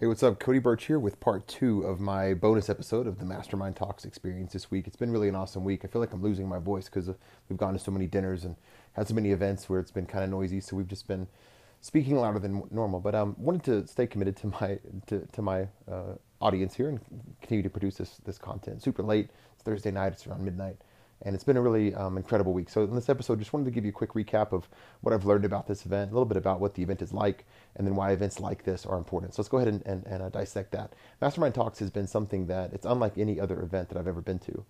Hey, what's up? Cody Birch here with part two of my bonus episode of the Mastermind Talks experience this week. It's been really an awesome week. I feel like I'm losing my voice because we've gone to so many dinners and had so many events where it's been kind of noisy. So we've just been speaking louder than normal. But um, wanted to stay committed to my to, to my uh, audience here and continue to produce this this content. Super late. It's Thursday night. It's around midnight and it's been a really um, incredible week. So in this episode, just wanted to give you a quick recap of what I've learned about this event, a little bit about what the event is like, and then why events like this are important. So let's go ahead and, and, and uh, dissect that. Mastermind Talks has been something that it's unlike any other event that I've ever been to.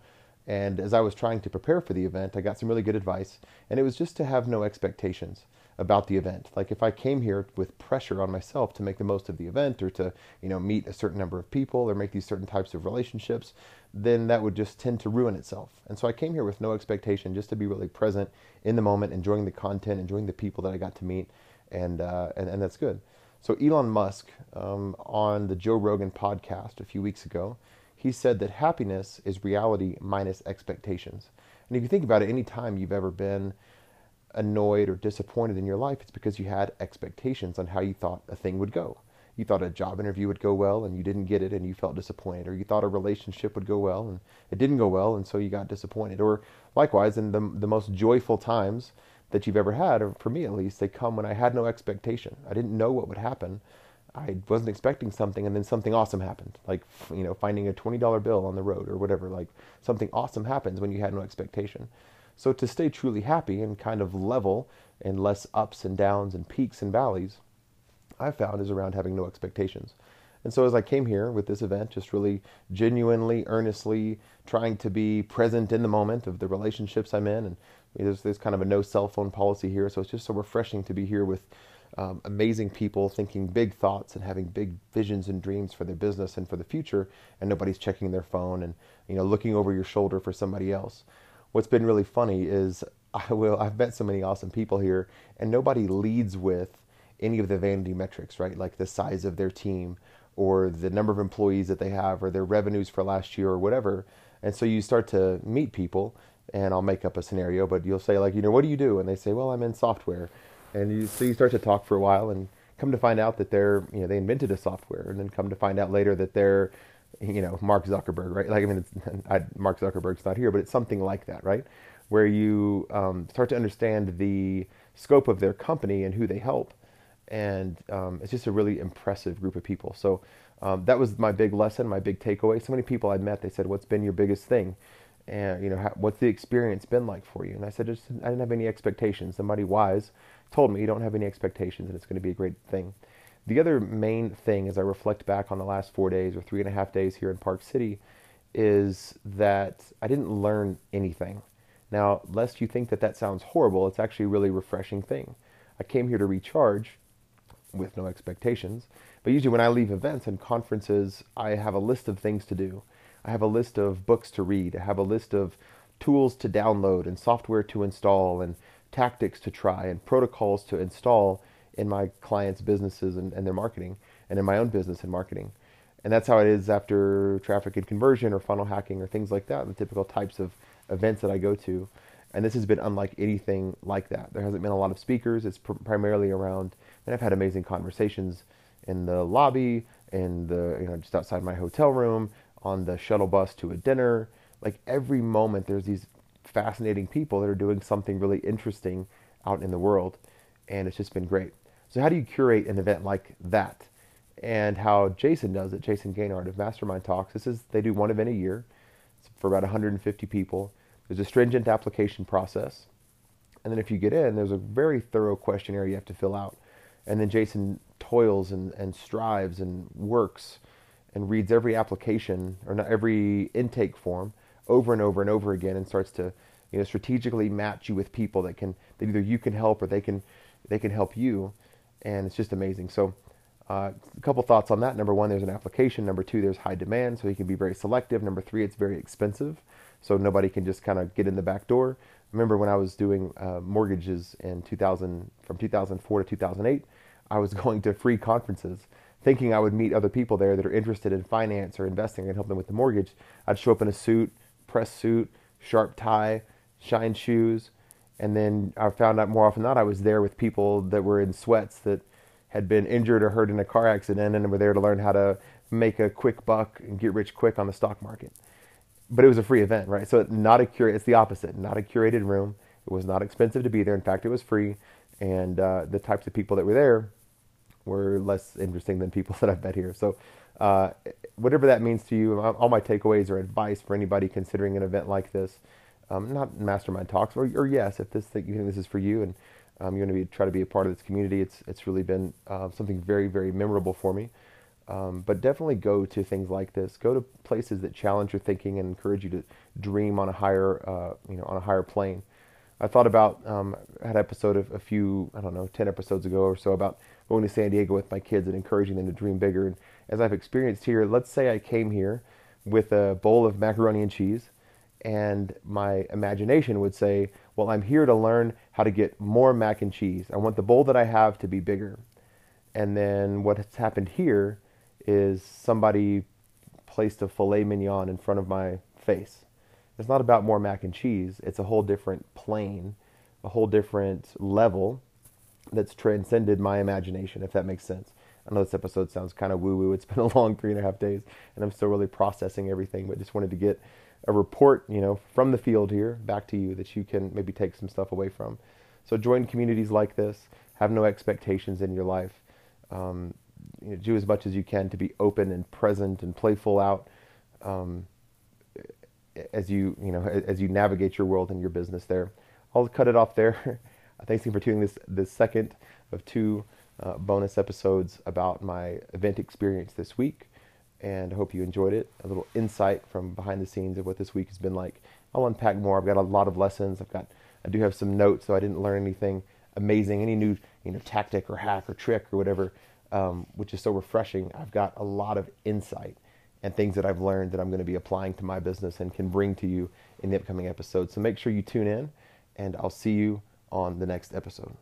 And as I was trying to prepare for the event, I got some really good advice, and it was just to have no expectations about the event. Like if I came here with pressure on myself to make the most of the event or to, you know, meet a certain number of people or make these certain types of relationships, then that would just tend to ruin itself. And so I came here with no expectation, just to be really present in the moment, enjoying the content, enjoying the people that I got to meet, and uh, and, and that's good. So Elon Musk um, on the Joe Rogan podcast a few weeks ago, he said that happiness is reality minus expectations. And if you think about it, any time you've ever been annoyed or disappointed in your life, it's because you had expectations on how you thought a thing would go. You thought a job interview would go well and you didn't get it and you felt disappointed, or you thought a relationship would go well and it didn't go well and so you got disappointed. Or likewise, in the, the most joyful times that you've ever had, or for me at least, they come when I had no expectation. I didn't know what would happen. I wasn't expecting something and then something awesome happened. Like, you know, finding a $20 bill on the road or whatever. Like, something awesome happens when you had no expectation. So to stay truly happy and kind of level and less ups and downs and peaks and valleys, I found is around having no expectations. And so as I came here with this event, just really genuinely, earnestly trying to be present in the moment of the relationships I'm in, and there's, there's kind of a no cell phone policy here, so it's just so refreshing to be here with um, amazing people thinking big thoughts and having big visions and dreams for their business and for the future, and nobody's checking their phone and you know looking over your shoulder for somebody else what's been really funny is I will I've met so many awesome people here, and nobody leads with any of the vanity metrics, right? Like the size of their team or the number of employees that they have or their revenues for last year or whatever. And so you start to meet people, and I'll make up a scenario, but you'll say like, you know, what do you do? And they say, well, I'm in software, and you so you start to talk for a while and come to find out that they're you know they invented a software, and then come to find out later that they're you know, Mark Zuckerberg, right? Like, I mean, I, Mark Zuckerberg's not here, but it's something like that, right? Where you um, start to understand the scope of their company and who they help. And um, it's just a really impressive group of people. So um, that was my big lesson, my big takeaway. So many people I met, they said, "What's been your biggest thing?" And you know, how, what's the experience been like for you? And I said, just, I didn't have any expectations. Somebody wise told me, you don't have any expectations, and it's going to be a great thing. The other main thing as I reflect back on the last four days or three and a half days here in Park City is that I didn't learn anything. Now, lest you think that that sounds horrible, it's actually a really refreshing thing. I came here to recharge with no expectations, but usually when I leave events and conferences, I have a list of things to do. I have a list of books to read. I have a list of tools to download and software to install and tactics to try and protocols to install in my clients' businesses and, and their marketing, and in my own business and marketing. And that's how it is after traffic and conversion or funnel hacking or things like that, the typical types of events that I go to. And this has been unlike anything like that. There hasn't been a lot of speakers. It's pr- primarily around, and I've had amazing conversations in the lobby, in the, you know, just outside my hotel room, on the shuttle bus to a dinner. Like every moment, there's these fascinating people that are doing something really interesting out in the world. And it's just been great. So how do you curate an event like that? And how Jason does it, Jason Gaignard of Mastermind Talks. This is they do one event a year for about 150 people. There's a stringent application process. And then if you get in, there's a very thorough questionnaire you have to fill out. And then Jason toils and, and strives and works and reads every application or not every intake form over and over and over again and starts to you know strategically match you with people that can that either you can help or they can they can help you and it's just amazing. So, uh, a couple thoughts on that. Number one, there's an application. Number two, there's high demand, so you can be very selective. Number three, it's very expensive, so nobody can just kind of get in the back door. Remember when I was doing uh, mortgages in 2000, from 2004 to 2008, I was going to free conferences, thinking I would meet other people there that are interested in finance or investing and help them with the mortgage. I'd show up in a suit, press suit, sharp tie, shine shoes, and then I found out more often than not I was there with people that were in sweats that, had been injured or hurt in a car accident and were there to learn how to make a quick buck and get rich quick on the stock market. But it was a free event, right? So not a curated. It's the opposite. Not a curated room. It was not expensive to be there. In fact, it was free, and uh, the types of people that were there were less interesting than people that I've met here. So, uh, whatever that means to you, all my takeaways or advice for anybody considering an event like this, um, not mastermind talks, or, or yes, if this thing, you think this is for you and um, you're going to be try to be a part of this community, it's it's really been uh, something very very memorable for me. Um, but definitely go to things like this. Go to places that challenge your thinking and encourage you to dream on a higher, uh, you know, on a higher plane. I thought about um, had an episode of a few I don't know ten episodes ago or so about going to San Diego with my kids and encouraging them to dream bigger. And as I've experienced here, let's say I came here with a bowl of macaroni and cheese, and my imagination would say, "Well, I'm here to learn how to get more mac and cheese. I want the bowl that I have to be bigger." And then what has happened here is somebody placed a filet mignon in front of my face it's not about more mac and cheese. It's a whole different plane, a whole different level that's transcended my imagination, if that makes sense. I know this episode sounds kind of woo woo. It's been a long three and a half days, and I'm still really processing everything, but just wanted to get a report, you know, from the field here back to you that you can maybe take some stuff away from. So join communities like this. Have no expectations in your life. Um, you know, do as much as you can to be open and present and playful out. Um, as you you know as you navigate your world and your business there. I'll cut it off there. Thanks again for tuning this this second of two uh, bonus episodes about my event experience this week, and I hope you enjoyed it. A little insight from behind the scenes of what this week has been like. I'll unpack more. I've got a lot of lessons. I've got I do have some notes, so I didn't learn anything amazing, any new you know tactic or hack or trick or whatever, um, which is so refreshing. I've got a lot of insight and things that I've learned that I'm going to be applying to my business and can bring to you in the upcoming episode. So make sure you tune in, and I'll see you on the next episode.